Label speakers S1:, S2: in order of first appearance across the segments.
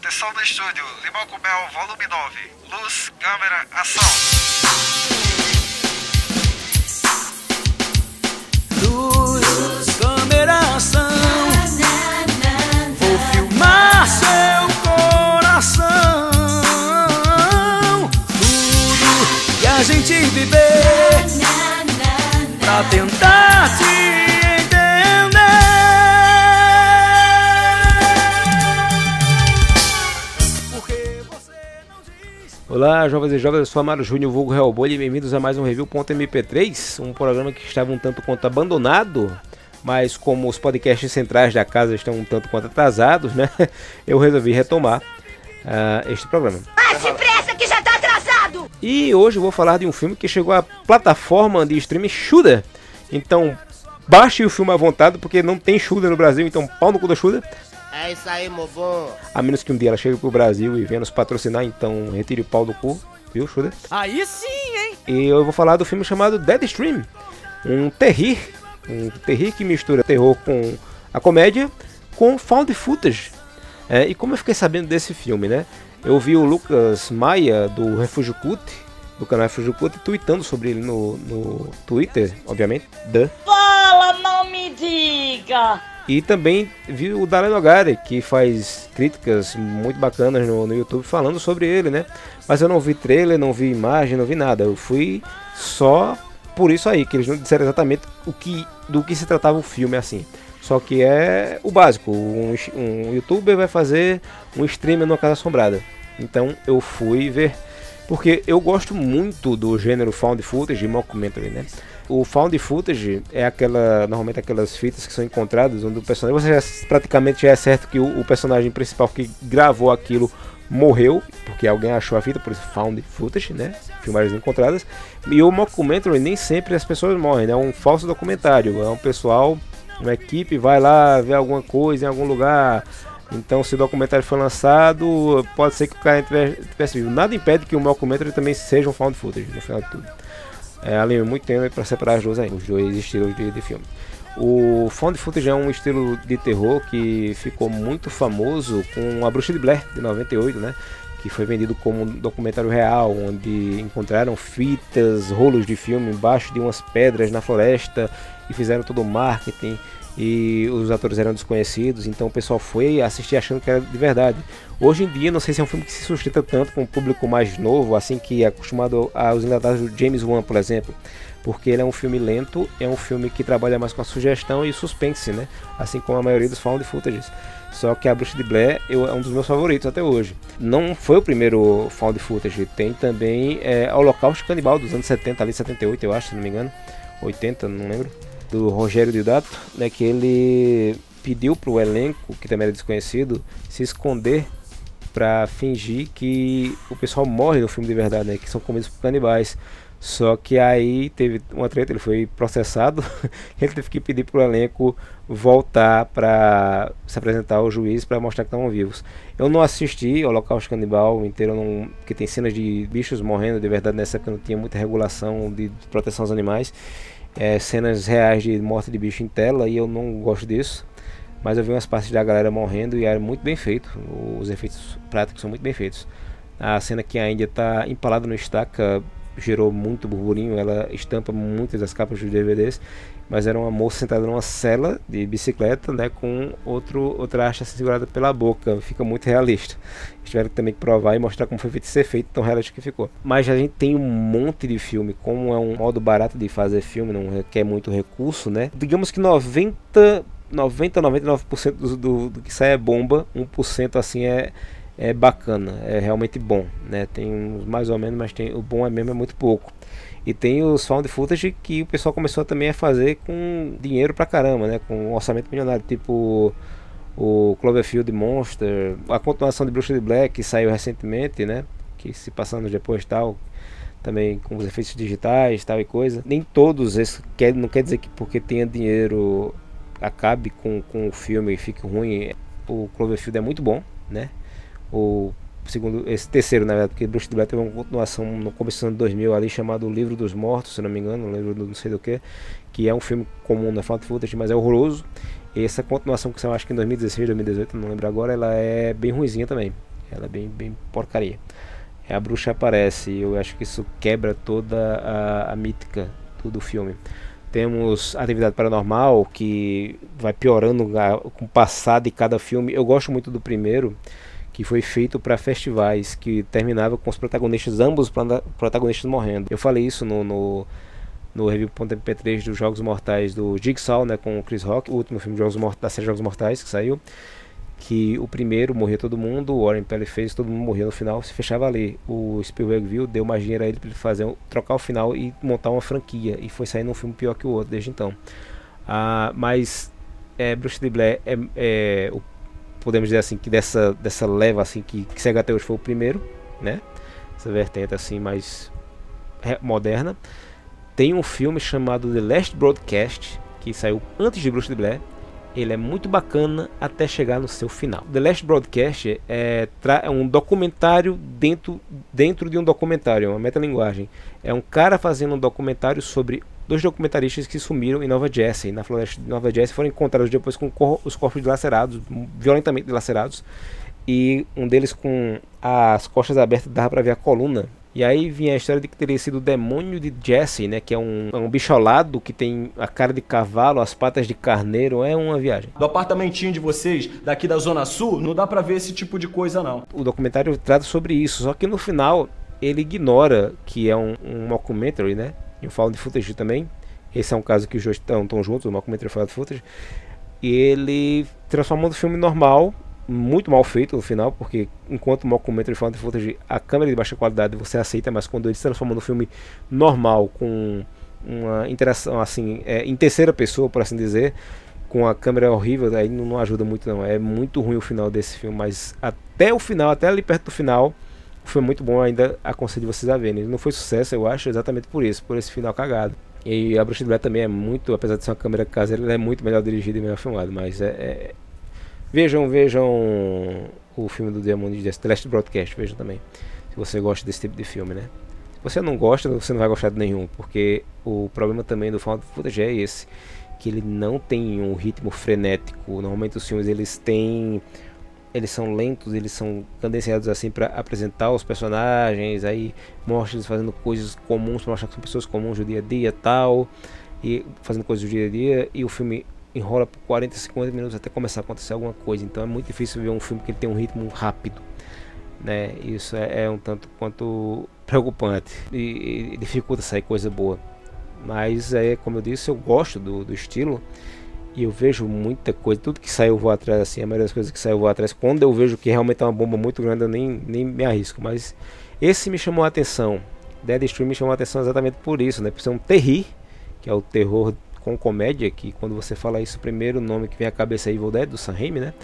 S1: Atenção no estúdio, Limão com volume 9. Luz, câmera, ação.
S2: Luz,
S3: Olá, jovens e jovens, eu sou Amaro Júnior, vulgo Hellboy, e bem-vindos a mais um Review.mp3, um programa que estava um tanto quanto abandonado, mas como os podcasts centrais da casa estão um tanto quanto atrasados, né, eu resolvi retomar ah, este programa.
S4: Mas depressa que já tá atrasado!
S3: E hoje eu vou falar de um filme que chegou à plataforma de streaming Shudder, então baixe o filme à vontade, porque não tem Shudder no Brasil, então pau no cu da Shudder,
S5: É isso aí, meu bom.
S3: a menos que um dia ela chegue pro Brasil e venha nos patrocinar, então retire o pau do cu, viu, Shudder?
S2: Aí sim, hein?
S3: E eu vou falar do filme chamado Deadstream, um terrir, um terrir que mistura terror com a comédia com found footage. É, e como eu fiquei sabendo desse filme, né? Eu vi o Lucas Maia do Refúgio Cut, do canal Refúgio Cut, tweetando sobre ele no, no Twitter, obviamente, da.
S4: Não me diga!
S3: E também vi o Darren Nogari, que faz críticas muito bacanas no, no YouTube falando sobre ele, né? Mas eu não vi trailer, não vi imagem, não vi nada. Eu fui só por isso aí, que eles não disseram exatamente o que, do que se tratava o filme assim. Só que é o básico, um, um youtuber vai fazer um streamer numa casa assombrada. Então eu fui ver, porque eu gosto muito do gênero found footage e mockumentary, né? O found footage é aquela, normalmente aquelas fitas que são encontradas onde o personagem, você já, praticamente já é certo que o, o personagem principal que gravou aquilo morreu, porque alguém achou a fita, por isso found footage, né? Filmagens encontradas. E o mockumentary nem sempre as pessoas morrem, né? É um falso documentário, é um pessoal, uma equipe vai lá ver alguma coisa em algum lugar. Então, se o documentário foi lançado, pode ser que o cara tivesse, vivo. Nada impede que o mockumentary também seja um found footage, no final de tudo. É, ali muito tempo para separar as duas aí, os dois estilos de, de filme. O found footage é um estilo de terror que ficou muito famoso com A Bruxa de Blair, de 98, né? Que foi vendido como um documentário real, onde encontraram fitas, rolos de filme embaixo de umas pedras na floresta e fizeram todo o marketing e os atores eram desconhecidos, então o pessoal foi assistir achando que era de verdade. Hoje em dia, não sei se é um filme que se sustenta tanto com o público mais novo, assim que é acostumado aos enlatados do James Wan, por exemplo, porque ele é um filme lento, é um filme que trabalha mais com a sugestão e suspense, né? Assim como a maioria dos found footages. Só que a Bruxa de Blair eu, é um dos meus favoritos até hoje. Não foi o primeiro found footage, tem também é, Holocausto Canibal dos anos 70, ali 78 eu acho, se não me engano, 80, não lembro do Rogério Diodato, né, que ele pediu para o elenco, que também era desconhecido, se esconder para fingir que o pessoal morre no filme de verdade, né, que são comidos por canibais. Só que aí teve uma treta, ele foi processado, ele teve que pedir para o elenco voltar para se apresentar ao juiz para mostrar que estavam vivos. Eu não assisti ao Holocausto Canibal inteiro, não, porque tem cenas de bichos morrendo de verdade nessa época não tinha muita regulação de proteção aos animais é, cenas reais de morte de bicho em tela e eu não gosto disso. Mas eu vi umas partes da galera morrendo e era muito bem feito. Os efeitos práticos são muito bem feitos. A cena que a Índia está empalada no estaca gerou muito burburinho. Ela estampa muitas das capas dos DVDs. Mas era uma moça sentada numa cela de bicicleta, né, com outro, outra haste segurada pela boca. Fica muito realista. Tiveram também que provar e mostrar como foi feito ser feito, tão realista que ficou. Mas a gente tem um monte de filme, como é um modo barato de fazer filme, não requer muito recurso, né? Digamos que 90, 90 99% do, do, do que sai é bomba, 1% assim é é bacana, é realmente bom, né? Tem uns mais ou menos, mas tem o bom é mesmo é muito pouco. E tem os found footage que o pessoal começou também a fazer com dinheiro pra caramba, né? Com um orçamento milionário, tipo o Cloverfield Monster, a continuação de Bruxa de Black que saiu recentemente, né? Que se passando depois tal, também com os efeitos digitais, tal e coisa. Nem todos esses quer, não quer dizer que porque tenha dinheiro acabe com, com o filme e fique ruim. O Cloverfield é muito bom, né? O segundo, esse terceiro, na verdade, porque Bruxa de Blair teve uma continuação no começo dos anos 2000 ali chamado O Livro dos Mortos, se não me engano, livro do não sei do que, que é um filme comum na Found Footage, mas é horroroso. E essa continuação que saiu acho que em 2016, 2018, não lembro agora, ela é bem ruizinha também. Ela é bem, bem porcaria. A bruxa aparece e eu acho que isso quebra toda a, a mítica do, do filme. Temos Atividade Paranormal, que vai piorando com o passado de cada filme. Eu gosto muito do primeiro, que foi feito para festivais, que terminava com os protagonistas, ambos os protagonistas morrendo. Eu falei isso no, no, no review.mp3 dos Jogos Mortais do Jigsaw, né, com o Chris Rock, o último filme Jogos Mortais, da série Jogos Mortais que saiu que o primeiro morria todo mundo, o Warren Pell fez, todo mundo morria no final, se fechava ali. O Spielberg viu, deu mais dinheiro a ele para ele fazer, trocar o final e montar uma franquia. E foi saindo um filme pior que o outro desde então. Ah, mas é, Bruce de Blair é, é podemos dizer assim que dessa, dessa leva assim que, que chega até hoje foi o primeiro, né? Essa vertente assim mais moderna. Tem um filme chamado The Last Broadcast que saiu antes de Bruce de Blair ele é muito bacana até chegar no seu final. The Last Broadcast é, é, um documentário dentro, dentro de um documentário, é uma metalinguagem. É um cara fazendo um documentário sobre dois documentaristas que sumiram em Nova Jersey, na floresta de Nova Jersey, foram encontrados depois com os corpos dilacerados, violentamente dilacerados, e um deles com as costas abertas dava para ver a coluna e aí vinha a história de que teria sido o demônio de Jesse, né? Que é um, um bicholado que tem a cara de cavalo, as patas de carneiro. É uma viagem.
S2: Do apartamentinho de vocês, daqui da Zona Sul, não dá pra ver esse tipo de coisa, não.
S3: O documentário trata sobre isso, só que no final ele ignora que é um, um mockumentary, né? E um found footage também. Esse é um caso que os dois estão juntos, o mockumentary e o found footage. E ele transformando o filme normal muito mal feito no final, porque enquanto o mockumentary found footage, a câmera de baixa qualidade você aceita, mas quando ele se transforma no filme normal, com uma interação assim, é, em terceira pessoa, por assim dizer, com a câmera horrível, aí não, não, ajuda muito não. É muito ruim o final desse filme, mas até o final, até ali perto do final, foi muito bom, ainda aconselho vocês a verem. Ele não foi sucesso, eu acho, exatamente por isso, por esse final cagado. E a Bruxa de Blair também é muito, apesar de ser uma câmera caseira, ela é muito melhor dirigida e melhor filmada, mas é, é Vejam, vejam o filme do Demônio de The Last Broadcast, vejam também. Se você gosta desse tipo de filme, né? Se você não gosta, você não vai gostar de nenhum, porque o problema também do Found Footage é esse, que ele não tem um ritmo frenético. Normalmente os filmes eles têm eles são lentos, eles são cadenciados assim para apresentar os personagens, aí mostra eles fazendo coisas comuns, para mostrar que são pessoas comuns do dia a dia, tal, e fazendo coisas do dia a dia, e o filme enrola por 40, 50 minutos até começar a acontecer alguma coisa. Então é muito difícil ver um filme que tem um ritmo rápido. Né? Isso é, é um tanto quanto preocupante e, e, dificulta sair coisa boa. Mas é como eu disse, eu gosto do, do estilo e eu vejo muita coisa, tudo que saiu eu vou atrás assim, a maioria das coisas que saiu eu vou atrás. Quando eu vejo que realmente é uma bomba muito grande, eu nem, nem me arrisco. Mas esse me chamou a atenção. Deadstream me chamou a atenção exatamente por isso, né? Por ser um terri, que é o terror com comédia, que quando você fala isso, o primeiro nome que vem à cabeça é Evil Dead, do Sam Raimi, né?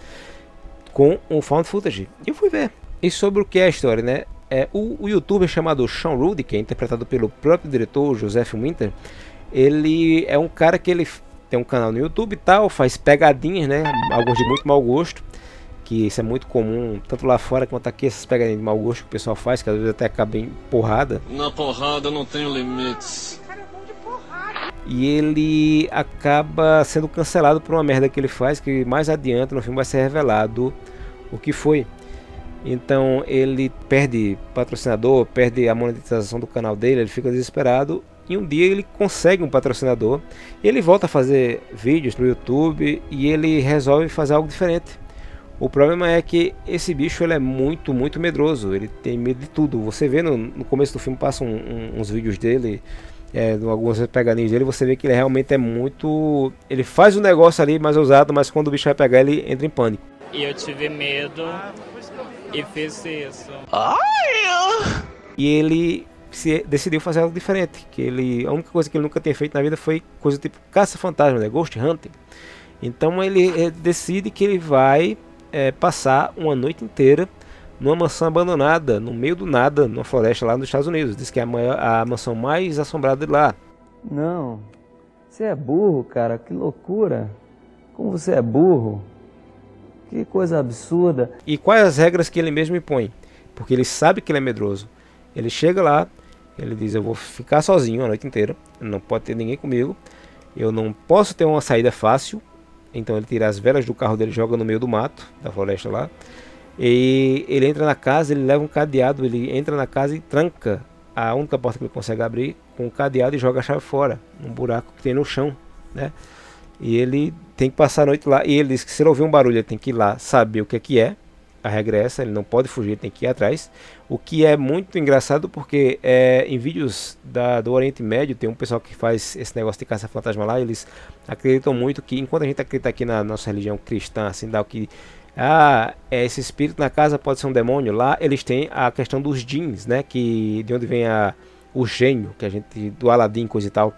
S3: Com o Found Footage. E eu fui ver. E sobre o que é a história, né? É, o, o youtuber chamado Sean Rudy, que é interpretado pelo próprio diretor Joseph Winter, ele é um cara que ele tem um canal no YouTube e tal, faz pegadinhas, né? Alguns de muito mau gosto, que isso é muito comum, tanto lá fora quanto aqui, essas pegadinhas de mau gosto que o pessoal faz, que às vezes até acaba em porrada.
S6: Na porrada não tenho limites
S3: e ele acaba sendo cancelado por uma merda que ele faz, que mais adiante no filme vai ser revelado o que foi. Então ele perde patrocinador, perde a monetização do canal dele, ele fica desesperado e um dia ele consegue um patrocinador, ele volta a fazer vídeos pro YouTube e ele resolve fazer algo diferente. O problema é que esse bicho ele é muito, muito medroso, ele tem medo de tudo. Você vê no, no começo do filme, passam um, um, uns vídeos dele é, algumas pegadinhas dele, você vê que ele realmente é muito. Ele faz o um negócio ali mais ousado, mas quando o bicho vai pegar, ele entra em pânico.
S7: E eu tive medo e fiz isso.
S3: Ai! E ele se decidiu fazer algo diferente. Que ele, a única coisa que ele nunca tinha feito na vida foi coisa tipo caça-fantasma, né? Ghost Hunting. Então ele, ele decide que ele vai é, passar uma noite inteira numa mansão abandonada, no meio do nada, numa floresta lá nos Estados Unidos. Diz que é a, maior, a mansão mais assombrada de lá.
S8: Não, você é burro, cara, que loucura. Como você é burro. Que coisa absurda.
S3: E quais as regras que ele mesmo impõe? Porque ele sabe que ele é medroso. Ele chega lá, ele diz: Eu vou ficar sozinho a noite inteira, não pode ter ninguém comigo, eu não posso ter uma saída fácil. Então ele tira as velas do carro dele, joga no meio do mato, da floresta lá E ele entra na casa, ele leva um cadeado, ele entra na casa e tranca a única porta que ele consegue abrir com um cadeado e joga a chave fora, num buraco que tem no chão, né? E ele tem que passar a noite lá. E ele diz que se ele ouvir um barulho, ele tem que ir lá saber o que é que é. A regra é ele não pode fugir, tem que ir atrás. O que é muito engraçado porque é, em vídeos da, do Oriente Médio tem um pessoal que faz esse negócio de caça-fantasma lá. Eles acreditam muito que, enquanto a gente acredita aqui na nossa religião cristã, assim, dá o que ah, esse espírito na casa pode ser um demônio. Lá eles têm a questão dos jeans, né? Que de onde vem a, o gênio, que a gente do Aladdin coisa e tal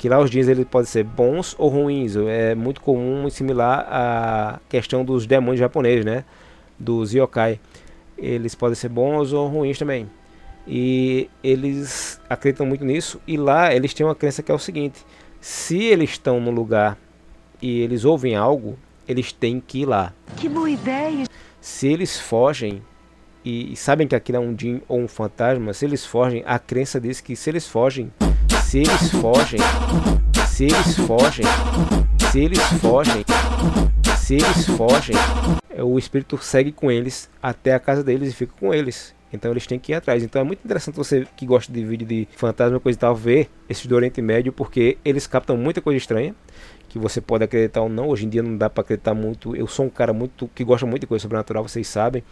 S3: que lá os jeans ele pode ser bons ou ruins. É muito comum e similar à questão dos demônios japoneses, né? Dos yokai. Eles podem ser bons ou ruins também. E eles acreditam muito nisso. E lá eles têm uma crença que é o seguinte: se eles estão no lugar e eles ouvem algo, eles têm que ir lá.
S4: Que boa ideia!
S3: Se eles fogem e sabem que aquilo é um jin ou um fantasma, se eles fogem, a crença diz que se eles fogem, se eles fogem, se eles fogem, se eles fogem, se eles fogem, o espírito segue com eles até a casa deles e fica com eles. Então eles têm que ir atrás. Então é muito interessante você que gosta de vídeo de fantasma coisa e tal ver esses do Oriente Médio porque eles captam muita coisa estranha que você pode acreditar ou não. Hoje em dia não dá para acreditar muito. Eu sou um cara muito que gosta muito de coisa sobrenatural, vocês sabem.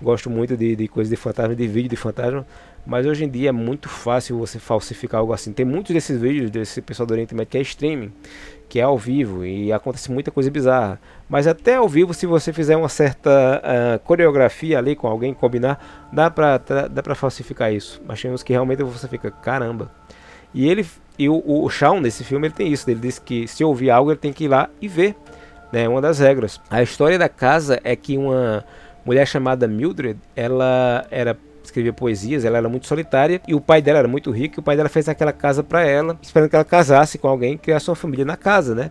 S3: Gosto muito de, de coisas de fantasma, de vídeo de fantasma. Mas hoje em dia é muito fácil você falsificar algo assim. Tem muitos desses vídeos desse pessoal do Oriente Médio que é streaming, que é ao vivo e acontece muita coisa bizarra. Mas até ao vivo, se você fizer uma certa uh, coreografia ali com alguém, combinar, dá pra, dá pra falsificar isso. Mas tem uns que realmente você fica, caramba. E ele e o, o Shawn nesse filme ele tem isso. Ele diz que se ouvir algo ele tem que ir lá e ver. Né, uma das regras. A história da casa é que uma mulher chamada Mildred, ela era escrevia poesias, ela era muito solitária e o pai dela era muito rico e o pai dela fez aquela casa para ela, esperando que ela casasse com alguém criasse uma família na casa, né?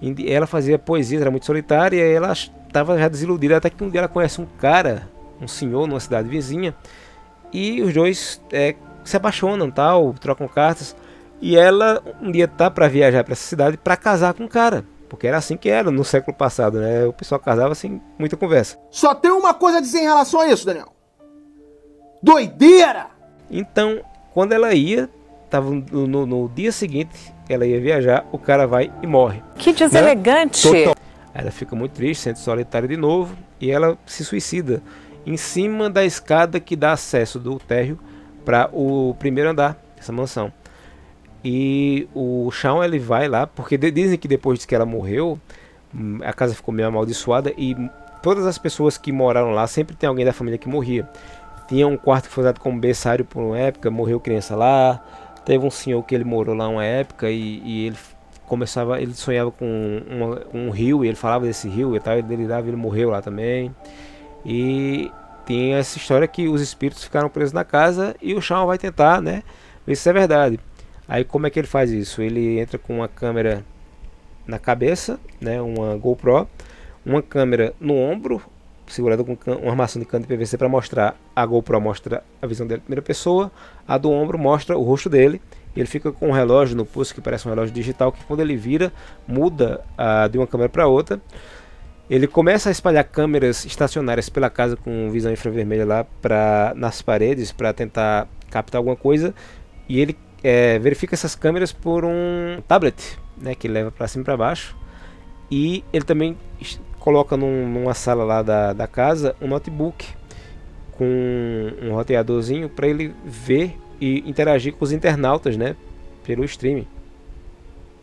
S3: E ela fazia poesias, era muito solitária e ela estava já desiludida até que um dia ela conhece um cara, um senhor numa cidade vizinha e os dois é, se apaixonam, tal, trocam cartas e ela um dia tá para viajar para essa cidade para casar com um cara. Porque era assim que era no século passado, né? O pessoal casava sem muita conversa.
S9: Só tem uma coisa a dizer em relação a isso, Daniel. Doideira!
S3: Então, quando ela ia, tava no, no, no, dia seguinte, ela ia viajar, o cara vai e morre.
S4: Que deselegante! Né?
S3: Ela fica muito triste, sente solitária de novo e ela se suicida em cima da escada que dá acesso do térreo para o primeiro andar dessa mansão. E o Shawn ele vai lá, porque dizem que depois que ela morreu, hum, a casa ficou meio amaldiçoada e todas as pessoas que moraram lá sempre tem alguém da família que morria. Tinha um quarto que foi dado como berçário por uma época, morreu criança lá. Teve um senhor que ele morou lá uma época e, e ele começava, ele sonhava com um rio e ele falava desse rio e tal, ele ele morreu lá também. E tem essa história que os espíritos ficaram presos na casa e o Shawn vai tentar, né, ver se é verdade. Aí como é que ele faz isso? Ele entra com uma câmera na cabeça, né, uma GoPro, uma câmera no ombro segurada com uma armação de cano de PVC para mostrar. A GoPro mostra a visão dele em primeira pessoa, a do ombro mostra o rosto dele. Ele fica com um relógio no pulso que parece um relógio digital que quando ele vira muda de uma câmera para outra. Ele começa a espalhar câmeras estacionárias pela casa com visão infravermelha lá para nas paredes para tentar captar alguma coisa e ele é, verifica essas câmeras por um tablet, né, que leva para cima e para baixo. E ele também coloca num, numa sala lá da, da casa um notebook com um roteadorzinho para ele ver e interagir com os internautas, né? Pelo streaming.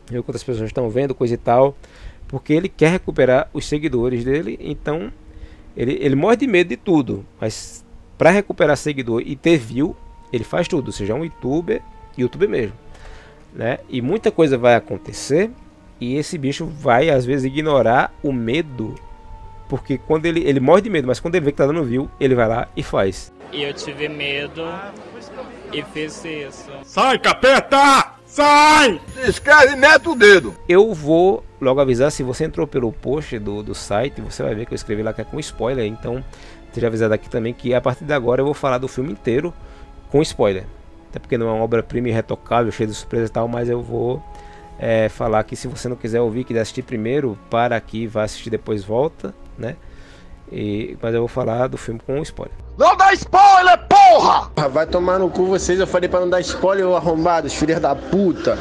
S3: Ver quantas pessoas estão vendo, coisa e tal. Porque ele quer recuperar os seguidores dele, então ele, ele morre de medo de tudo. Mas para recuperar seguidor e ter view, ele faz tudo, seja um youtuber, youtuber mesmo. Né? E muita coisa vai acontecer e esse bicho vai às vezes ignorar o medo. Porque quando ele, ele morre de medo, mas quando ele vê que tá dando view, ele vai lá e faz.
S7: E eu tive medo e fiz isso.
S9: Sai, capeta! Sai! Se inscreve e mete o dedo.
S3: Eu vou logo avisar, se você entrou pelo post do, do site, você vai ver que eu escrevi lá que é com spoiler. Então, seja avisado aqui também que a partir de agora eu vou falar do filme inteiro com spoiler. Até porque não é uma obra-prima irretocável, cheia de surpresas e tal, mas eu vou é, falar que se você não quiser ouvir, quiser assistir primeiro, para aqui, vai assistir depois volta, né? E, mas eu vou falar do filme com spoiler.
S9: Não dá spoiler, porra!
S5: Vai tomar no cu vocês, eu falei pra não dar spoiler, arrombados, filhos da puta.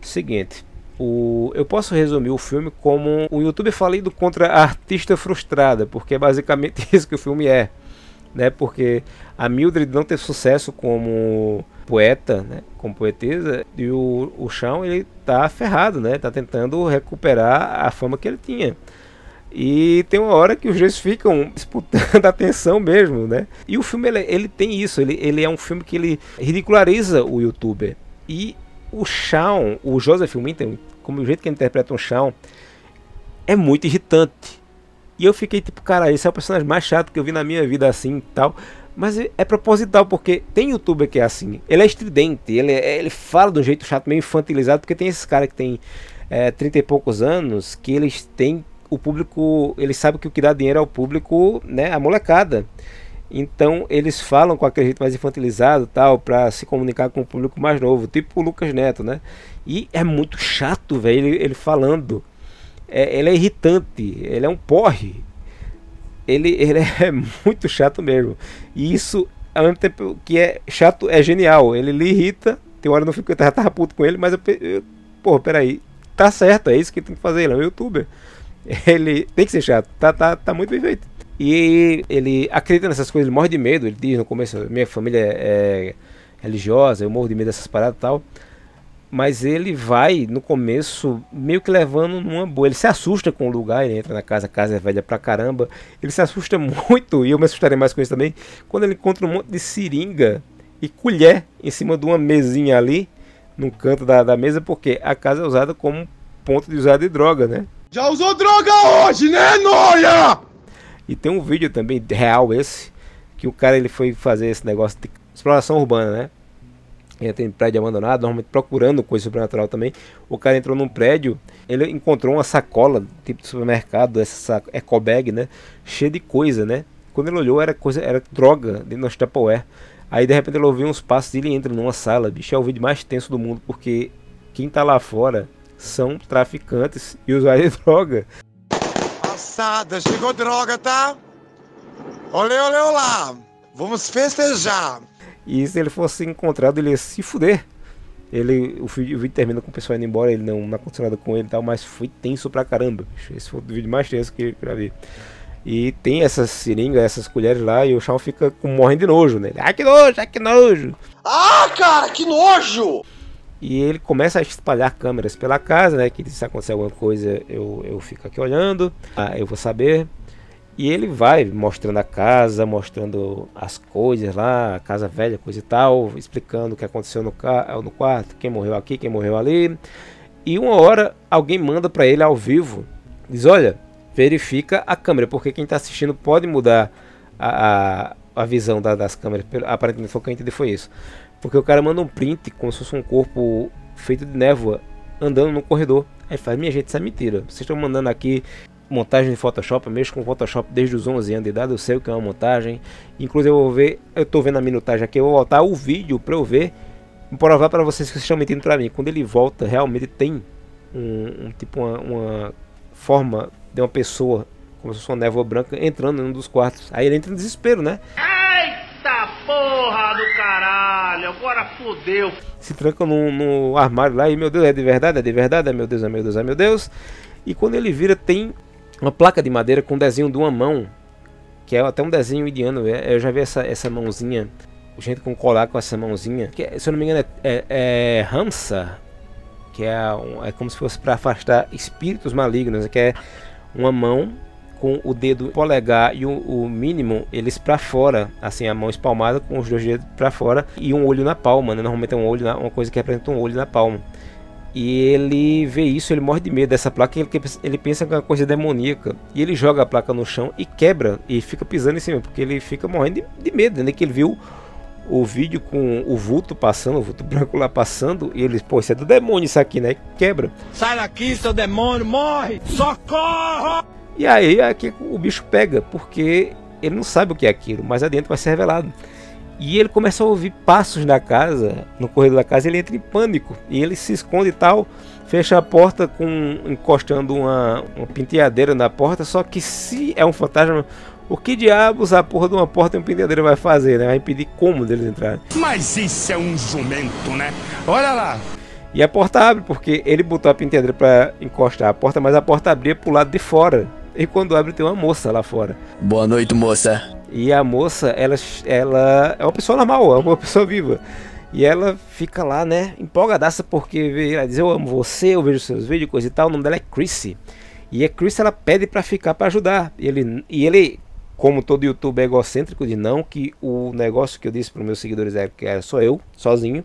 S3: Seguinte, o, eu posso resumir o filme como o youtuber falido contra a artista frustrada, porque é basicamente isso que o filme é. Né? Porque a Mildred não teve sucesso como poeta, né? como poetisa, e o, o Shawn ele tá ferrado, né? Tá tentando recuperar a fama que ele tinha. E tem uma hora que os dois ficam disputando a atenção mesmo, né? E o filme ele, ele tem isso, ele, ele é um filme que ele ridiculariza o youtuber. E o Shawn, o Joseph Winter, como o jeito que ele interpreta um Shawn, é muito irritante. E eu fiquei tipo, cara, esse é o personagem mais chato que eu vi na minha vida assim e tal. Mas é, é proposital, porque tem youtuber que é assim. Ele é estridente, ele, é, ele fala de um jeito chato, meio infantilizado, porque tem esses caras que tem é, 30 e poucos anos, que eles têm o público, eles sabem que o que dá dinheiro ao público, né, a molecada. Então eles falam com aquele jeito mais infantilizado, tal, para se comunicar com o público mais novo, tipo o Lucas Neto, né? E é muito chato, velho, ele, ele, falando. É, ele é irritante, ele é um porre. Ele, ele é muito chato mesmo. E isso, ao mesmo tempo que é chato, é genial. Ele lhe irrita. Tem hora não fico, eu já tava puto com ele, mas eu, eu pô, peraí, tá certo, é isso que tem que fazer, ele é um youtuber. Ele tem que ser chato, tá, tá, tá muito bem feito. E ele acredita nessas coisas, ele morre de medo. Ele diz no começo: minha família é religiosa, eu morro de medo dessas paradas e tal. Mas ele vai no começo meio que levando numa boa. Ele se assusta com o lugar, ele entra na casa, a casa é velha pra caramba. Ele se assusta muito, e eu me assustarei mais com isso também, quando ele encontra um monte de seringa e colher em cima de uma mesinha ali, no canto da, da mesa, porque a casa é usada como ponto de usar de droga, né?
S9: Já usou droga hoje, né, Noia?
S3: E tem um vídeo também real esse, que o cara ele foi fazer esse negócio de exploração urbana, né? Ele tem prédio abandonado, normalmente procurando coisa sobrenatural também. O cara entrou num prédio, ele encontrou uma sacola, tipo de supermercado, essa eco bag, né? Cheia de coisa, né? Quando ele olhou, era coisa, era droga dentro do Tupperware. Aí de repente ele ouviu uns passos e ele entra numa sala, bicho, é o vídeo mais tenso do mundo, porque quem tá lá fora são traficantes e usuários de droga.
S9: Passada, chegou droga, tá? Olê, olê, olá! Vamos festejar!
S3: E se ele fosse encontrado, ele ia se fuder. Ele, o, vídeo, termina com o pessoal indo embora, ele não, não aconteceu nada com ele e tal, mas foi tenso pra caramba. Esse foi o vídeo mais tenso que eu já vi. E tem essas seringas, essas colheres lá, e o Shawn fica com, morrendo de nojo, né? Ah, que nojo, ah, que nojo!
S9: Ah, cara, que nojo!
S3: E ele começa a espalhar câmeras pela casa, né? Que se acontecer alguma coisa, eu, eu fico aqui olhando, ah, eu vou saber. E ele vai mostrando a casa, mostrando as coisas lá, a casa velha, coisa e tal, explicando o que aconteceu no, no quarto, quem morreu aqui, quem morreu ali. E uma hora alguém manda para ele ao vivo, diz: Olha, verifica a câmera, porque quem está assistindo pode mudar a, a, a visão da, das câmeras. Aparentemente foi o que eu entendi, foi isso. Porque o cara manda um print como se fosse um corpo feito de névoa andando no corredor. Aí faz, minha gente, isso é mentira. Vocês estão mandando aqui montagem de Photoshop, eu mexo com Photoshop desde os 11 anos de idade, eu sei o que é uma montagem. Inclusive eu vou ver, eu estou vendo a minutagem aqui, eu vou voltar o vídeo para eu ver, provar para vocês que vocês estão mentindo para mim. Quando ele volta, realmente tem um, um tipo uma, uma, forma de uma pessoa, como se fosse uma névoa branca, entrando em um dos quartos. Aí ele entra em desespero, né?
S10: Eita porra do caralho, agora fodeu.
S3: Se tranca no, no armário lá e, meu Deus, é de verdade, é de verdade, é meu Deus, é meu Deus, é meu Deus. E quando ele vira, tem uma placa de madeira com um desenho de uma mão, que é até um desenho indiano. É, eu já vi essa, essa mãozinha, gente com colar com essa mãozinha, que se eu não me engano é, é, é Hamsa, que é, um, é como se fosse para afastar espíritos malignos, que é uma mão com o dedo polegar e o, o mínimo eles para fora, assim a mão espalmada com os dois dedos para fora e um olho na palma, né? normalmente é um olho na, uma coisa que representa um olho na palma. E ele vê isso, ele morre de medo dessa placa, ele, ele pensa que é uma coisa demoníaca. E ele joga a placa no chão e quebra, e fica pisando em cima, porque ele fica morrendo de, de medo, né? Que ele viu o vídeo com o vulto passando, o vulto branco lá passando, e ele, pô, isso é do demônio isso aqui, né? Quebra.
S10: Sai daqui, seu demônio, morre! Socorro!
S3: E aí aqui o bicho pega, porque ele não sabe o que é aquilo, mas adentro vai ser revelado. E ele começa a ouvir passos na casa, no corredor da casa, ele entra em pânico. E ele se esconde e tal, fecha a porta com encostando uma, uma penteadeira na porta. Só que se é um fantasma, o que diabos a porra de uma porta e uma penteadeira vai fazer, né? Vai impedir como deles entrarem.
S10: Mas isso é um jumento, né? Olha lá.
S3: E a porta abre, porque ele botou a penteadeira para encostar a porta, mas a porta abria pro lado de fora. E quando abre tem uma moça lá fora.
S5: Boa noite, moça.
S3: E a moça, ela, ela é uma pessoa normal, é uma pessoa viva. E ela fica lá, né, empolgadaça porque ela diz: Eu amo você, eu vejo seus vídeos, coisa e tal. O nome dela é Chrissy. E a Chrissy ela pede para ficar para ajudar. E ele, e ele, como todo youtuber é egocêntrico, de não, que o negócio que eu disse para meus seguidores é que era só eu, sozinho.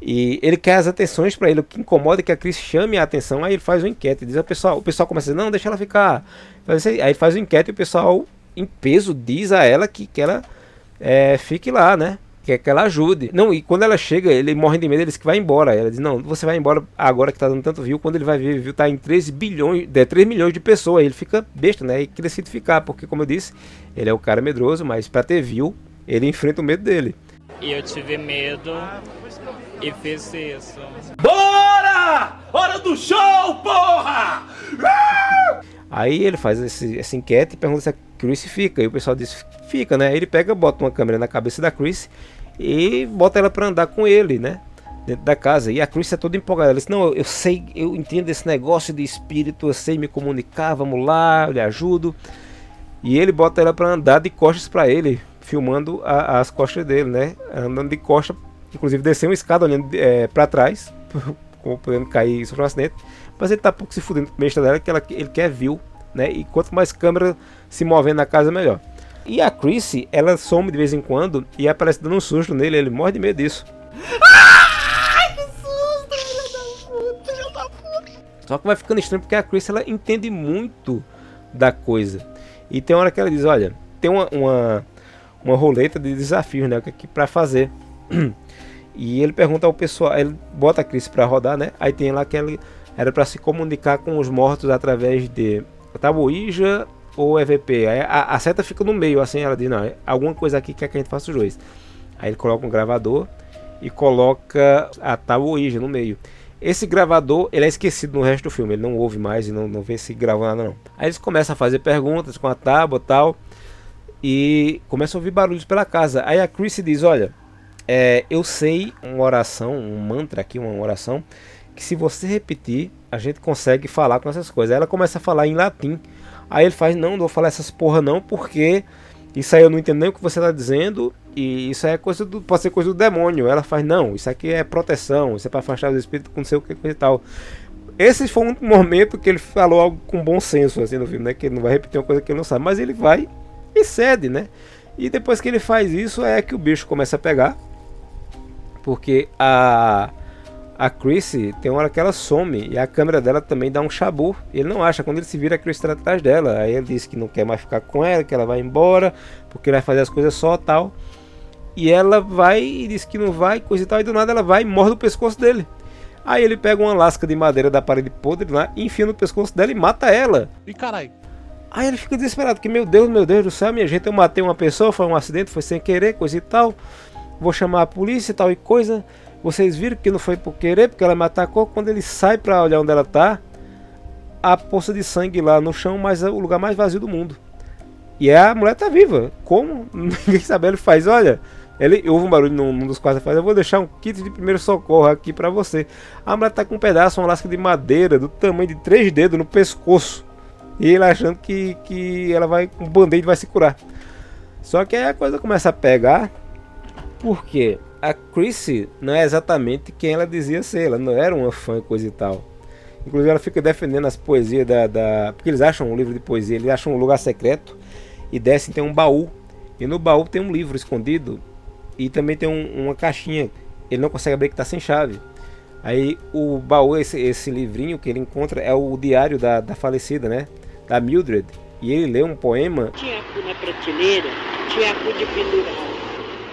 S3: E ele quer as atenções para ele. O que incomoda é que a Cris chame a atenção. Aí ele faz uma enquete. Diz ao pessoal, o pessoal começa a dizer, não, deixa ela ficar. Aí faz uma enquete e o pessoal, em peso, diz a ela que, que ela é, fique lá, né? Quer que ela ajude. Não, e quando ela chega, ele morre de medo, ele diz que vai embora. Ela diz, não, você vai embora agora que tá dando tanto view. Quando ele vai ver, viu, tá em 13 bilhões, é, 3 milhões de pessoas. Aí ele fica besta, né? E decide ficar, porque como eu disse, ele é o cara medroso, mas para ter view, ele enfrenta o medo dele.
S7: E eu tive medo e fiz isso.
S10: Bora! Hora do show, porra!
S3: Aí ele faz esse, essa enquete e pergunta se a Chris fica. E o pessoal diz fica, né? Ele pega, bota uma câmera na cabeça da Chris e bota ela para andar com ele, né? Dentro da casa. E a Chris é toda empolgada. Ela diz: Não, eu sei, eu entendo esse negócio de espírito, eu sei me comunicar, vamos lá, eu lhe ajudo. E ele bota ela para andar de costas para ele, filmando a, as costas dele, né? Andando de costas inclusive desceu uma escada olhando é, para trás, podendo cair sobre um acidente, mas ele tá pouco se fudendo com a dela, que ela, ele quer view, né? E quanto mais câmera se movendo na casa, melhor. E a Chrissy, ela some de vez em quando e aparece dando um susto nele, ele morre de medo disso. Ai, que susto, filha da puta, filha da puta. Só que vai ficando estranho porque a Chrissy, ela entende muito da coisa. E tem hora que ela diz, olha, tem uma, uma, uma roleta de desafios, né, que para fazer. E ele pergunta ao pessoal, ele bota a Chris para rodar, né? Aí tem lá que ele era para se comunicar com os mortos através de Tabuija ou EVP. A, a, seta fica no meio, assim, ela diz, não, é alguma coisa aqui quer que a gente faça os dois. Aí ele coloca um gravador e coloca a Tabuija no meio. Esse gravador, ele é esquecido no resto do filme, ele não ouve mais e não, não vê se grava nada não. Aí eles começam a fazer perguntas com a tábua e tal, e começam a ouvir barulhos pela casa. Aí a Chris diz, olha, é, eu sei uma oração, um mantra aqui, uma oração, que se você repetir, a gente consegue falar com essas coisas. Aí ela começa a falar em latim. Aí ele faz, não, não vou falar essas porra não, porque isso aí eu não entendo nem o que você está dizendo. E isso aí é coisa do, pode ser coisa do demônio. Ela faz, não, isso aqui é proteção, isso é para afastar os espíritos não sei o que e tal. Esse foi um momento que ele falou algo com bom senso assim no filme, né? Que ele não vai repetir uma coisa que ele não sabe, mas ele vai e cede, né? E depois que ele faz isso é que o bicho começa a pegar porque a a Chrissy tem uma hora que ela some e a câmera dela também dá um chabu. Ele não acha, quando ele se vira, a Chrissy está atrás dela. Aí ele diz que não quer mais ficar com ela, que ela vai embora, porque ele vai fazer as coisas só tal. E ela vai e diz que não vai, coisa e tal, e do nada ela vai e morde o pescoço dele. Aí ele pega uma lasca de madeira da parede podre lá, enfia no pescoço dela e mata ela.
S10: E caralho.
S3: Aí ele fica desesperado, que meu Deus, meu Deus do céu, minha gente, eu matei uma pessoa, foi um acidente, foi sem querer, coisa e tal vou chamar a polícia e tal e coisa. Vocês viram que não foi por querer, porque ela me atacou. Quando ele sai para olhar onde ela tá, a poça de sangue lá no chão, mas é o lugar mais vazio do mundo. E a mulher tá viva. Como? Ninguém sabe. Ele faz, olha, ele houve um barulho num, num dos quadros, faz, eu vou deixar um kit de primeiro socorro aqui para você. A mulher tá com um pedaço, uma lasca de madeira do tamanho de três dedos no pescoço. E ele achando que, que ela vai, um band-aid vai se curar. Só que aí a coisa começa a pegar porque a Chrissy não é exatamente quem ela dizia ser, ela não era uma fã coisa e tal. Inclusive ela fica defendendo as poesias da, da, Porque eles acham um livro de poesia, eles acham um lugar secreto e descem tem um baú. E no baú tem um livro escondido e também tem um, uma caixinha. Ele não consegue abrir que está sem chave. Aí o baú, esse, esse livrinho que ele encontra é o diário da, da falecida, né? Da Mildred. E ele lê um poema.
S11: Tinha na prateleira, tinha de pendurar.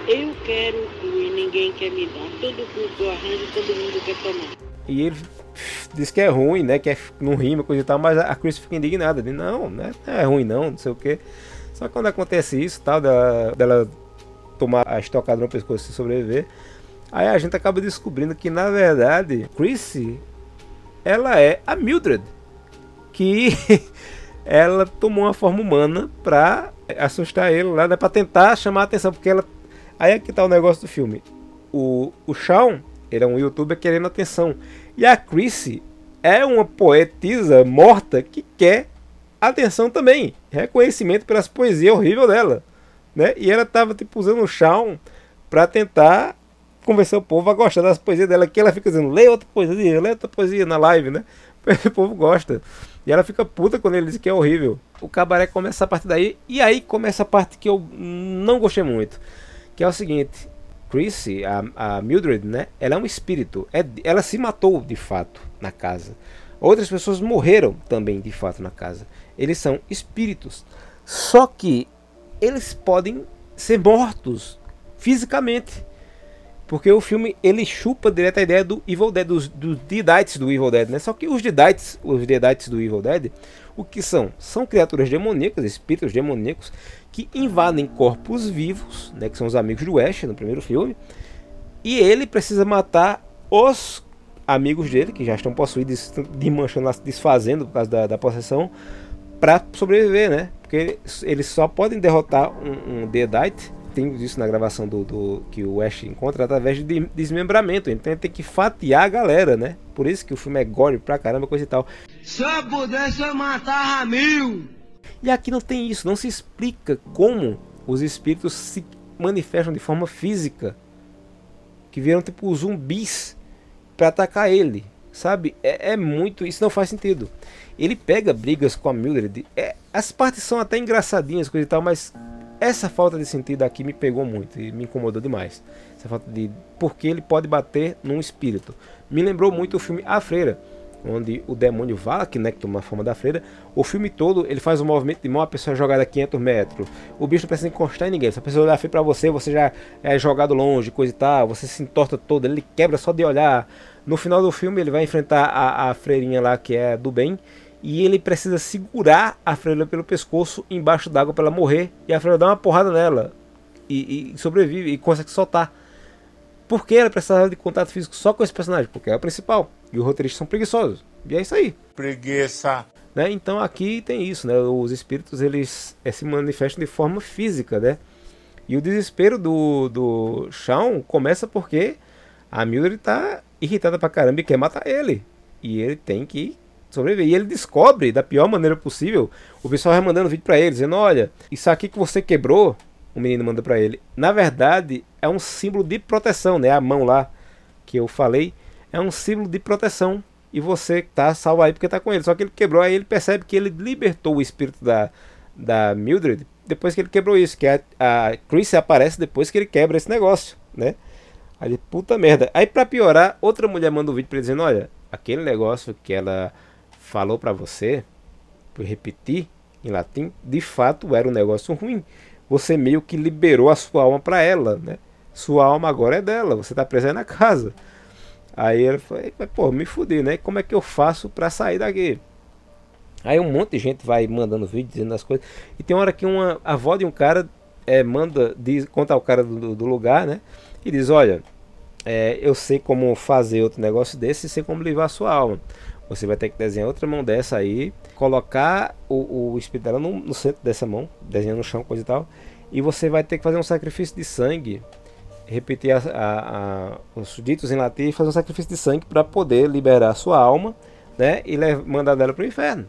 S11: Eu quero e ninguém quer me dar. Todo curso eu todo mundo quer tomar.
S3: E ele diz que é ruim, né? Que é, não rima, coisa e tal, mas a Chris fica indignada. Diz, não, né, não é ruim não, não sei o que. Só que quando acontece isso, tal, dela, dela tomar a estocada no pescoço e sobreviver. Aí a gente acaba descobrindo que na verdade Chrissy ela é a Mildred, que ela tomou uma forma humana pra assustar ele lá, né, pra tentar chamar a atenção, porque ela. Aí é que tá o negócio do filme. O, o Shawn, ele é um youtuber querendo atenção. E a Chrissy é uma poetisa morta que quer atenção também. Reconhecimento pelas poesias horríveis dela. Né? E ela tava tipo, usando o Shawn pra tentar convencer o povo a gostar das poesias dela, que ela fica dizendo, lê outra poesia, lê outra poesia na live, né? O povo gosta. E ela fica puta quando ele diz que é horrível. O cabaré começa a partir daí, e aí começa a parte que eu não gostei muito. Que é o seguinte, Chrissy, a, a Mildred, né? Ela é um espírito. É, ela se matou de fato na casa. Outras pessoas morreram também de fato na casa. Eles são espíritos. Só que eles podem ser mortos fisicamente. Porque o filme ele chupa direto a ideia do Evil Dead, dos, dos Deadites do Evil Dead, né? Só que os Deadites, os Deadites do Evil Dead, o que são? São criaturas demoníacas, espíritos demoníacos, que invadem corpos vivos, né? Que são os amigos do Ash no primeiro filme. E ele precisa matar os amigos dele, que já estão possuídos, de manchando, desfazendo por causa da, da possessão, para sobreviver, né? Porque eles só podem derrotar um, um Deadite tem isso na gravação do, do, que o Ash encontra através de desmembramento. Então ele tem que fatiar a galera, né? Por isso que o filme é gore pra caramba, coisa e tal.
S10: Se eu pudesse eu matava mil!
S3: E aqui não tem isso, não se explica como os espíritos se manifestam de forma física. Que viram tipo zumbis para atacar ele. Sabe? É, é, muito. Isso não faz sentido. Ele pega brigas com a Mildred. É, as partes são até engraçadinhas, coisa e tal, mas essa falta de sentido aqui me pegou muito e me incomodou demais. Essa falta de porque ele pode bater num espírito. Me lembrou muito o filme A Freira, onde o demônio Valak, né, que toma a forma da freira, o filme todo ele faz um movimento de mão, a pessoa é jogada a 500 metros. O bicho não precisa encostar em ninguém. Se a pessoa olhar feio pra você, você já é jogado longe, coisa e tal. Você se entorta todo, ele quebra só de olhar. No final do filme ele vai enfrentar a, a freirinha lá que é do bem e ele precisa segurar a freira pelo pescoço embaixo d'água para ela morrer e a freira dá uma porrada nela e, e, sobrevive e consegue soltar. Por que ela precisava de contato físico só com esse personagem? Porque é o principal e os roteiristas são preguiçosos. E é isso aí.
S9: Preguiça.
S3: Né? Então aqui tem isso, né? Os espíritos eles é, se manifestam de forma física, né? E o desespero do, do Shawn começa porque a Mildred tá irritada pra caramba e quer matar ele. E ele tem que sobreviver. E ele descobre da pior maneira possível. O pessoal vai mandando vídeo para ele, dizendo: Olha, isso aqui que você quebrou, o menino manda para ele. Na verdade, é um símbolo de proteção, né? A mão lá que eu falei é um símbolo de proteção. E você tá salvo aí porque tá com ele. Só que ele quebrou, aí ele percebe que ele libertou o espírito da, da Mildred depois que ele quebrou isso. Que a, a Chris aparece depois que ele quebra esse negócio, né? Aí, puta merda. Aí, pra piorar, outra mulher manda um vídeo pra ele dizendo: Olha, aquele negócio que ela falou para você, por repetir em latim, de fato era um negócio ruim. Você meio que liberou a sua alma para ela, né? Sua alma agora é dela, você tá preso aí na casa. Aí ele falou, pô, me fudi, né? Como é que eu faço para sair daqui? Aí um monte de gente vai mandando vídeo dizendo as coisas. E tem uma hora que uma a avó de um cara é, manda, diz, conta ao cara do, do lugar, né? E diz, olha, é, eu sei como fazer outro negócio desse e sei como livrar a sua alma. Você vai ter que desenhar outra mão dessa aí, colocar o, o espírito dela no, no centro dessa mão, desenhando no chão, coisa e tal. E você vai ter que fazer um sacrifício de sangue, repetir a, a, a, os ditos em latim e fazer um sacrifício de sangue para poder liberar sua alma, né? E mandar dela para o inferno.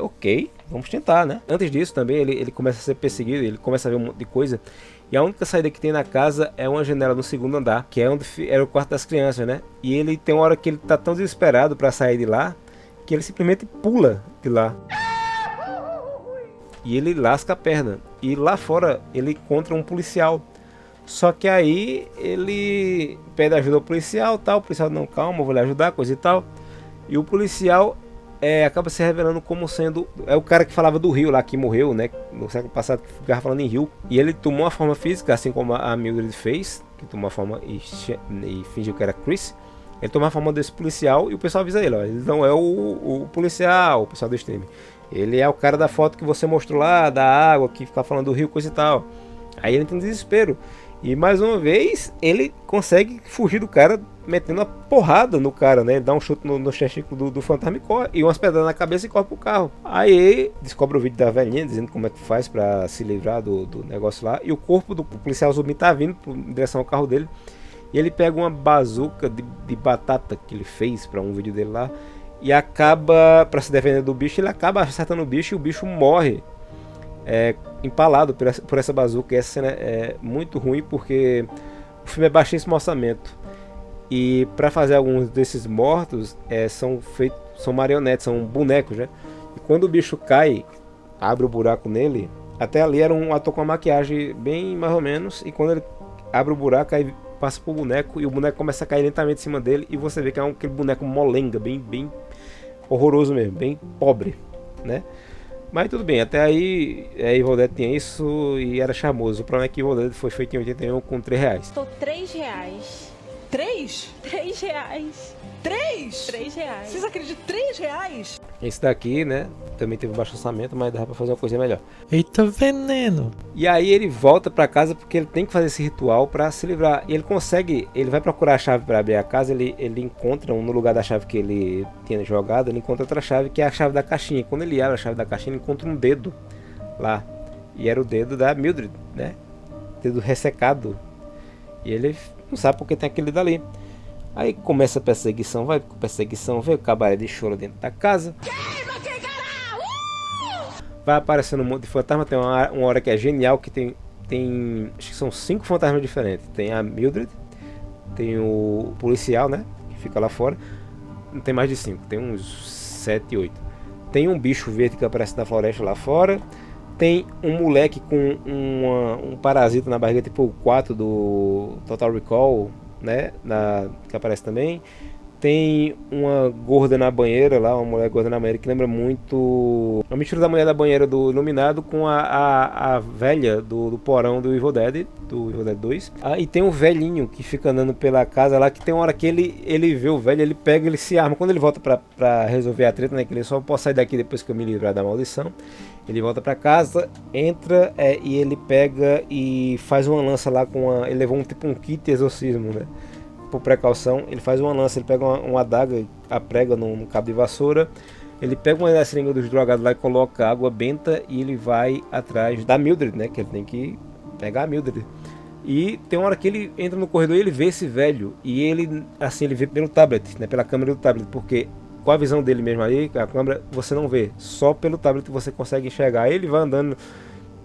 S3: ok, vamos tentar, né? Antes disso também ele, ele começa a ser perseguido, ele começa a ver um monte de coisa. E a única saída que tem na casa é uma janela no segundo andar, que é onde era o quarto das crianças, né? E ele tem uma hora que ele tá tão desesperado para sair de lá, que ele simplesmente pula de lá. E ele lasca a perna. E lá fora ele encontra um policial. Só que aí ele pede ajuda ao policial, tal, o policial não calma, vou lhe ajudar, coisa e tal. E o policial é, acaba se revelando como sendo. É o cara que falava do rio lá, que morreu, né? No século passado, que ficava falando em rio. E ele tomou a forma física, assim como a Mildred fez, que tomou a forma e, e fingiu que era Chris. Ele tomou a forma desse policial e o pessoal avisa ele: ó, ele não é o, o policial, o pessoal do stream. Ele é o cara da foto que você mostrou lá, da água, que fica falando do rio, coisa e tal. Aí ele entra em desespero. E mais uma vez, ele consegue fugir do cara metendo uma porrada no cara, né? Dá um chute no, no do, do fantasma e corre, e umas pedradas na cabeça e corre pro carro. Aí descobre o vídeo da velhinha dizendo como é que faz para se livrar do, do negócio lá. E o corpo do policial zumbi tá vindo em direção ao carro dele. E ele pega uma bazuca de, de batata que ele fez para um vídeo dele lá. E acaba, para se defender do bicho, ele acaba acertando o bicho e o bicho morre é, empalado por essa, por essa bazuca. E essa cena é muito ruim porque o filme é baixíssimo orçamento. E para fazer alguns desses mortos é, são feitos são marionetes, são bonecos, né? E quando o bicho cai, abre o buraco nele. Até ali era um ator com uma maquiagem bem mais ou menos. E quando ele abre o buraco, aí passa pro boneco e o boneco começa a cair lentamente em cima dele. E você vê que é um, aquele boneco molenga, bem, bem horroroso mesmo, bem pobre, né? Mas tudo bem, até aí a Evil Dead tinha isso e era charmoso. O problema é que Evil Dead foi feito em 81 com 3 reais.
S12: Estou 3 reais.
S13: Três?
S12: 3 reais.
S13: Três?
S12: 3 reais.
S13: Vocês acreditam? Três reais?
S3: Esse daqui, né? Também teve baixo orçamento, mas dava pra fazer uma coisa melhor.
S14: Eita veneno!
S3: E aí ele volta pra casa porque ele tem que fazer esse ritual pra se livrar. E ele consegue, ele vai procurar a chave pra abrir a casa, ele, ele encontra um no lugar da chave que ele tinha jogado, ele encontra outra chave que é a chave da caixinha. Quando ele abre a chave da caixinha, ele encontra um dedo lá. E era o dedo da Mildred, né? Dedo ressecado. E ele não sabe porque tem aquele dali. Aí começa a perseguição, vai perseguição, vem o cabaré de choro dentro da casa. Vai aparecendo um monte de fantasma. Tem uma, uma hora que é genial que tem. Tem. Acho que são cinco fantasmas diferentes. Tem a Mildred, tem o policial, né? Que fica lá fora. Não tem mais de cinco, tem uns sete, oito. Tem um bicho verde que aparece na floresta lá fora. Tem um moleque com uma, um parasita na barriga, tipo o 4 do Total Recall, né? Na, que aparece também. Tem uma gorda na banheira lá, uma mulher gorda na banheira que lembra muito a mistura da mulher da banheira do Iluminado com a, a, a velha do, do, porão do Evil Dead, do Evil Dead 2. Ah, e tem um velhinho que fica andando pela casa lá, que tem uma hora que ele, ele vê o velho, ele pega, ele se arma. Quando ele volta pra, pra resolver a treta, né? Que ele só pode sair daqui depois que eu me livrar da maldição. Ele volta para casa, entra é, e ele pega e faz uma lança lá com uma. Ele levou um tipo um kit exorcismo, né? Por precaução, ele faz uma lança, ele pega uma, uma adaga, a prega num, cabo de vassoura. Ele pega uma da seringa dos drogados lá e coloca água benta e ele vai atrás da Mildred, né? Que ele tem que pegar a Mildred. E tem uma hora que ele entra no corredor e ele vê esse velho. E ele, assim, ele vê pelo tablet, né? Pela câmera do tablet, porque com a visão dele mesmo aí, a câmera, você não vê. Só pelo tablet você consegue enxergar. Ele vai andando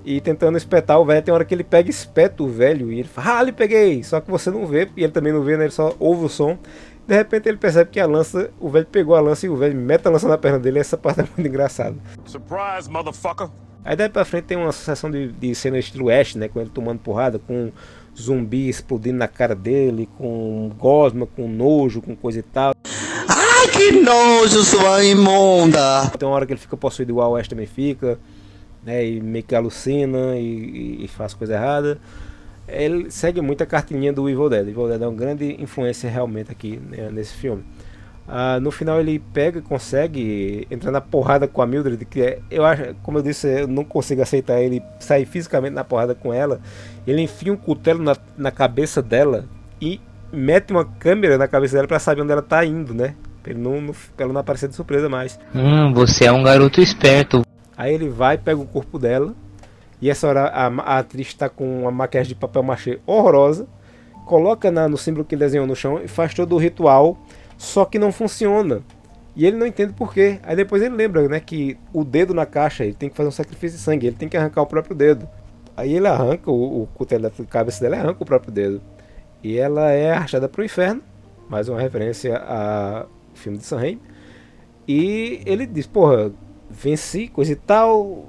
S3: e tentando espetar o velho. Tem hora que ele pega e espeta o velho e ele fala, ah, ele peguei! Só que você não vê, e ele também não vê, né? Ele só ouve o som. De repente ele percebe que a lança, o velho pegou a lança e o velho mete a lança na perna dele. Essa parte é muito engraçada.
S9: Surprise, motherfucker!
S3: Aí daí pra frente tem uma sucessão de, de cena estilo Ash, né? Com ele tomando porrada, com zumbi explodindo na cara dele, com gosma, com nojo, com coisa e tal.
S15: Ai, que nojo, sua imunda!
S3: Tem uma hora que ele fica possuído igual o Ash também fica, né? E meio que alucina e, e faz coisa errada. Ele segue muito a cartilhinha do Evil Dead. Evil Dead é uma grande influência realmente aqui né, nesse filme. Ah, no final ele pega e consegue entrar na porrada com a Mildred, que é, eu acho, como eu disse, eu não consigo aceitar ele sair fisicamente na porrada com ela. Ele enfia um cutelo na, na cabeça dela e mete uma câmera na cabeça dela para saber onde ela tá indo, né? Pra, não, não, pra ela não aparecer de surpresa mais.
S16: Hum, você é um garoto esperto.
S3: Aí ele vai, pega o corpo dela. E essa hora a, a atriz está com uma maquiagem de papel machê horrorosa. Coloca na, no símbolo que desenhou no chão e faz todo o ritual só que não funciona. E ele não entende por quê. Aí depois ele lembra, né, que o dedo na caixa, ele tem que fazer um sacrifício de sangue, ele tem que arrancar o próprio dedo. Aí ele arranca o, o cutelo da cabeça dela, arranca o próprio dedo. E ela é arrastada para o inferno, mais uma referência ao filme de Sam Raimi. E ele diz, porra, venci, coisa e tal.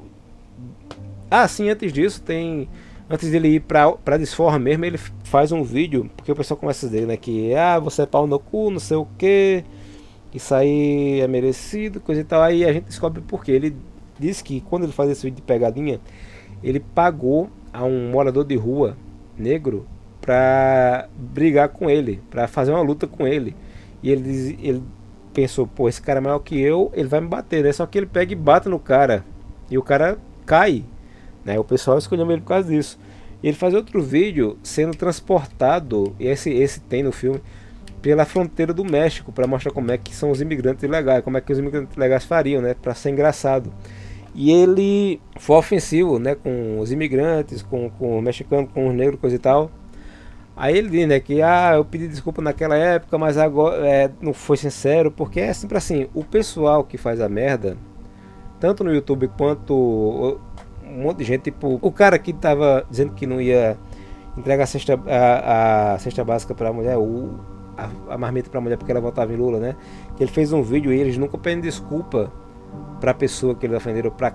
S3: Ah, sim, antes disso tem antes dele ir pra, pra Disforma mesmo, ele faz um vídeo, porque o pessoal começa a dizer, né, que ah, você é pau no cu, não sei o que, isso aí é merecido, coisa e tal. Aí a gente descobre por quê. Ele diz que quando ele faz esse vídeo de pegadinha, ele pagou a um morador de rua negro pra brigar com ele, pra fazer uma luta com ele. E ele, diz, ele pensou, pô, esse cara é maior que eu, ele vai me bater, né? Só que ele pega e bate no cara. E o cara cai né? O pessoal escolheu ele por causa disso. E ele faz outro vídeo sendo transportado, e esse, esse tem no filme, pela fronteira do México para mostrar como é que são os imigrantes ilegais, como é que os imigrantes ilegais fariam, né, para ser engraçado. E ele foi ofensivo, né, com os imigrantes, com, com os mexicanos, com os negros, coisa e tal. Aí ele diz, né, que ah, eu pedi desculpa naquela época, mas agora é, não foi sincero, porque é sempre assim, o pessoal que faz a merda, tanto no YouTube quanto um monte de gente, tipo, o cara que tava dizendo que não ia entregar a cesta, a, a cesta básica pra mulher, o, a, a marmita pra mulher porque ela votava em Lula, né? Que ele fez um vídeo e eles nunca pedem desculpa pra pessoa que eles ofenderam, pra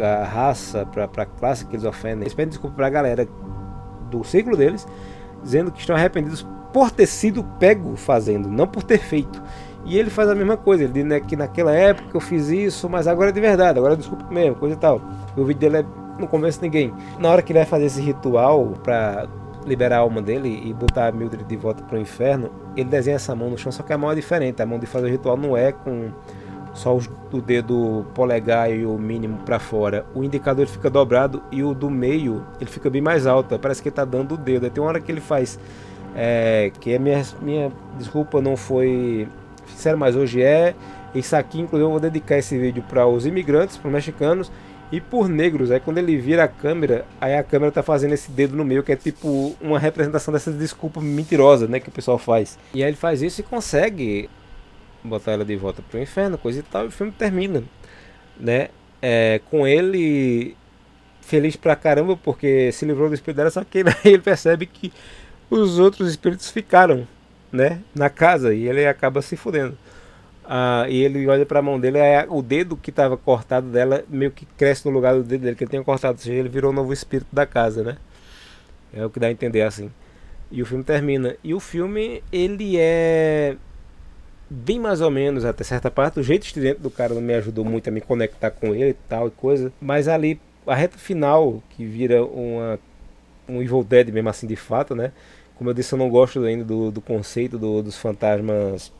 S3: a raça, pra, pra classe que eles ofendem. Eles pedem desculpa pra galera do ciclo deles, dizendo que estão arrependidos por ter sido pego fazendo, não por ter feito. E ele faz a mesma coisa, ele diz né, que naquela época eu fiz isso, mas agora é de verdade, agora desculpa mesmo, coisa e tal. O vídeo dele é, não convence ninguém. Na hora que ele vai fazer esse ritual para liberar a alma dele e botar a Mildred de volta para o inferno, ele desenha essa mão no chão, só que a mão é diferente. A mão de fazer o ritual não é com só o dedo polegar e o mínimo para fora. O indicador fica dobrado e o do meio ele fica bem mais alto. Parece que ele tá dando o dedo. Aí tem uma hora que ele faz é, que a minha, minha desculpa não foi sincero, mas hoje é. Isso aqui, inclusive, eu vou dedicar esse vídeo para os imigrantes, para os mexicanos e por negros. Aí quando ele vira a câmera, aí a câmera tá fazendo esse dedo no meio, que é tipo uma representação dessa desculpa mentirosa, né, que o pessoal faz. E aí ele faz isso e consegue botar ela de volta pro inferno, coisa e tal, e o filme termina, né? É, com ele feliz pra caramba porque se livrou do espírito dela, só que ele percebe que os outros espíritos ficaram, né, na casa e ele acaba se fudendo. Ah, e ele olha para a mão dele, é o dedo que estava cortado dela meio que cresce no lugar do dedo dele que ele tinha cortado, ou seja, ele virou o novo espírito da casa, né? É o que dá a entender assim. E o filme termina. E o filme, ele é bem mais ou menos até certa parte. O jeito estridente do cara não me ajudou muito a me conectar com ele e tal e coisa. Mas ali, a reta final, que vira uma, um Evil Dead mesmo assim de fato, né? Como eu disse, eu não gosto ainda do, do conceito do, dos fantasmas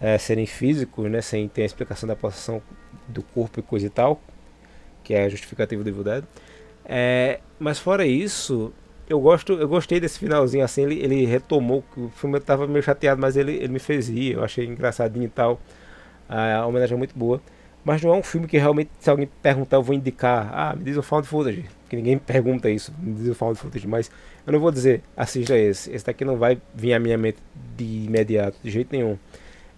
S3: é, serem físicos, né? Sem ter a explicação da posição do corpo e coisa e tal. Que é a justificativa do Evil Dead. É, mas fora isso, eu gosto, eu gostei desse finalzinho assim, ele, ele retomou, o filme eu tava meio chateado, mas ele, ele me fez rir, eu achei engraçadinho e tal. A, homenagem é muito boa. Mas não é um filme que realmente, se alguém perguntar, eu vou indicar. Ah, me diz o Found Footage. Que ninguém pergunta isso, me diz o Found Footage. Mas eu não vou dizer, assista esse. Esse daqui não vai vir à minha mente de imediato, de jeito nenhum.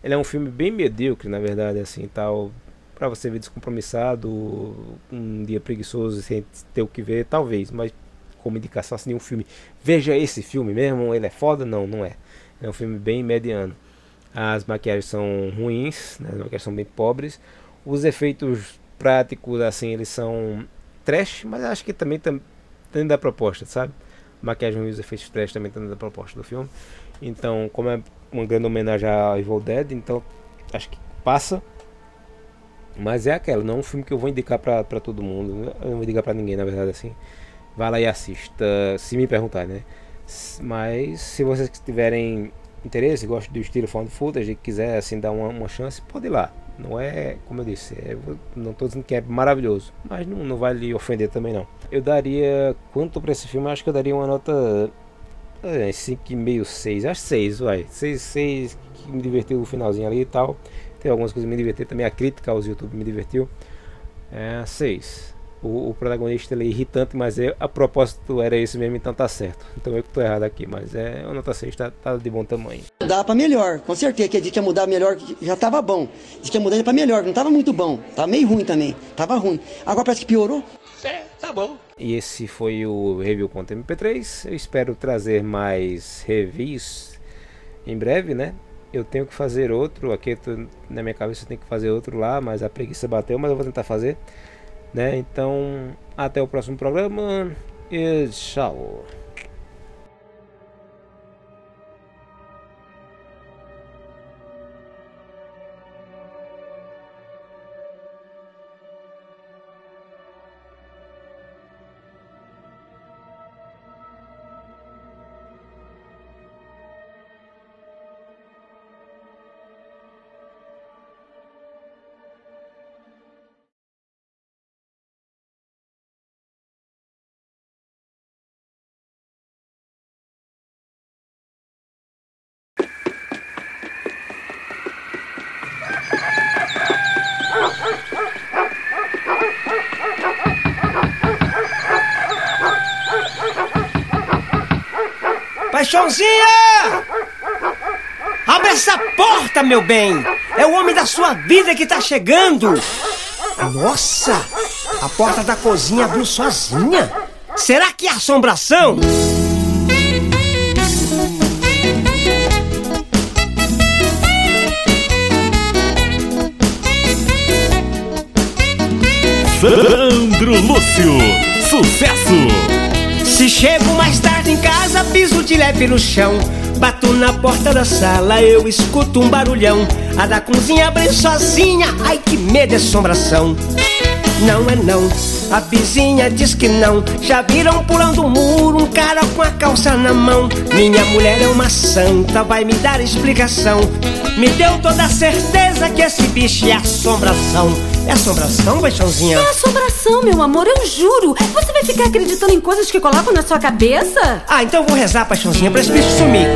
S3: Ele é um filme bem medíocre, na verdade, assim, tal. Pra você ver descompromissado, um dia preguiçoso, sem ter o que ver, talvez. Mas como indicação assim, de um filme. Veja esse filme mesmo, ele é foda? Não, não é. É um filme bem mediano. As maquiagens são ruins, né? as maquiagens são bem pobres. Os efeitos práticos, assim, eles são trash, mas acho que também tem dentro da proposta, sabe? Maquiagem e os efeitos trash também estão dentro da proposta do filme. Então, como é uma grande homenagem a Evil Dead, então acho que passa. Mas é aquela, não é um filme que eu vou indicar pra, pra todo mundo. Eu não vou indicar pra ninguém, na verdade, assim vá lá e assista, se me perguntar, né? Mas se vocês tiverem interesse, gostam do estilo found footage e quiser assim dar uma, uma, chance, pode ir lá. Não é, como eu disse, é, não estou dizendo que é maravilhoso, mas não, não vai lhe ofender também não. Eu daria, quanto para esse filme, acho que eu daria uma nota é, 5,5, 6, acho 6, vai. 6, 6, que me divertiu no finalzinho ali e tal. Tem algumas coisas que me divertiram também, a crítica aos YouTube me divertiu. É, 6 o, o protagonista ele é irritante, mas é, a propósito era esse mesmo, então tá certo. Então eu que tô errado aqui, mas é uma nota 6, tá, tá de bom tamanho.
S17: Dá pra melhor, com certeza que a gente ia mudar melhor, já tava bom. Diz que ia mudar pra melhor, não tava muito bom, tava meio ruim também, tava ruim. Agora parece que piorou.
S3: É, tá bom. E esse foi o review contra MP3. Eu espero trazer mais reviews em breve, né? Eu tenho que fazer outro, aqui tô, na minha cabeça eu tenho que fazer outro lá, mas a preguiça bateu, mas eu vou tentar fazer. Né? Então, até o próximo programa e tchau.
S18: Meu bem! É o homem da sua vida que tá chegando! Nossa! A porta da cozinha abriu sozinha! Será que é assombração?
S19: Sandro Lúcio, sucesso!
S18: Se chego mais tarde em casa, piso de leve no chão. Bato na porta da sala, eu escuto um barulhão. A da cozinha abre sozinha, ai que medo e assombração. Não é não, a vizinha diz que não. Já viram pulando o muro um cara com a calça na mão. Minha mulher é uma santa, vai me dar explicação. Me deu toda a certeza que esse bicho é assombração. É assombração, Baixãozinha?
S20: É assombração, meu amor, eu juro. Você vai ficar acreditando em coisas que colocam na sua cabeça?
S18: Ah, então eu vou rezar, Paixãozinha, pra esse bicho sumir.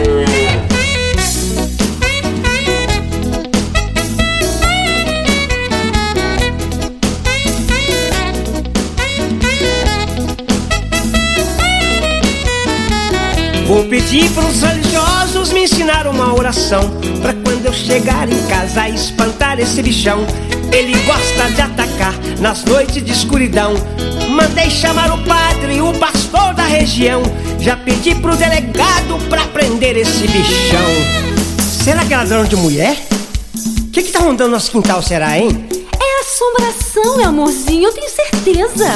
S18: Vou pedir pros religiosos me ensinar uma oração Pra quando eu chegar em casa espantar esse bichão Ele gosta de atacar nas noites de escuridão Mandei chamar o padre, o pastor da região Já pedi pro delegado pra prender esse bichão Será que é ladrão de mulher? O que que tá rondando nosso quintal, será, hein?
S20: É assombração, meu amorzinho, eu tenho certeza.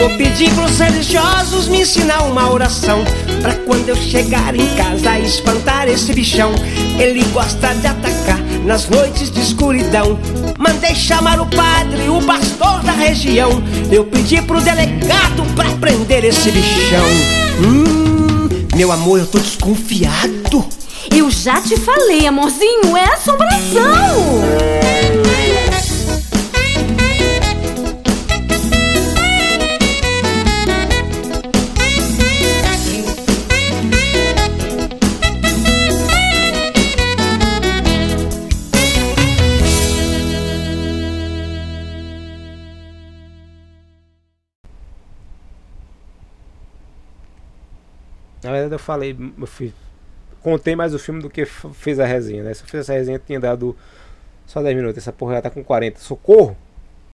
S18: Vou pedir pros religiosos me ensinar uma oração Pra quando eu chegar em casa espantar esse bichão. Ele gosta de atacar nas noites de escuridão Mandei chamar o padre, o pastor da região. Eu pedi pro delegado pra prender esse bichão. Hum, meu amor, eu tô desconfiado.
S20: Eu já te falei, amorzinho, é assombração!
S3: Eu falei, eu fui, contei mais o filme do que f- fez a resenha, né? Se eu fizesse essa resenha tinha dado só 10 minutos, essa porra já tá com 40. Socorro!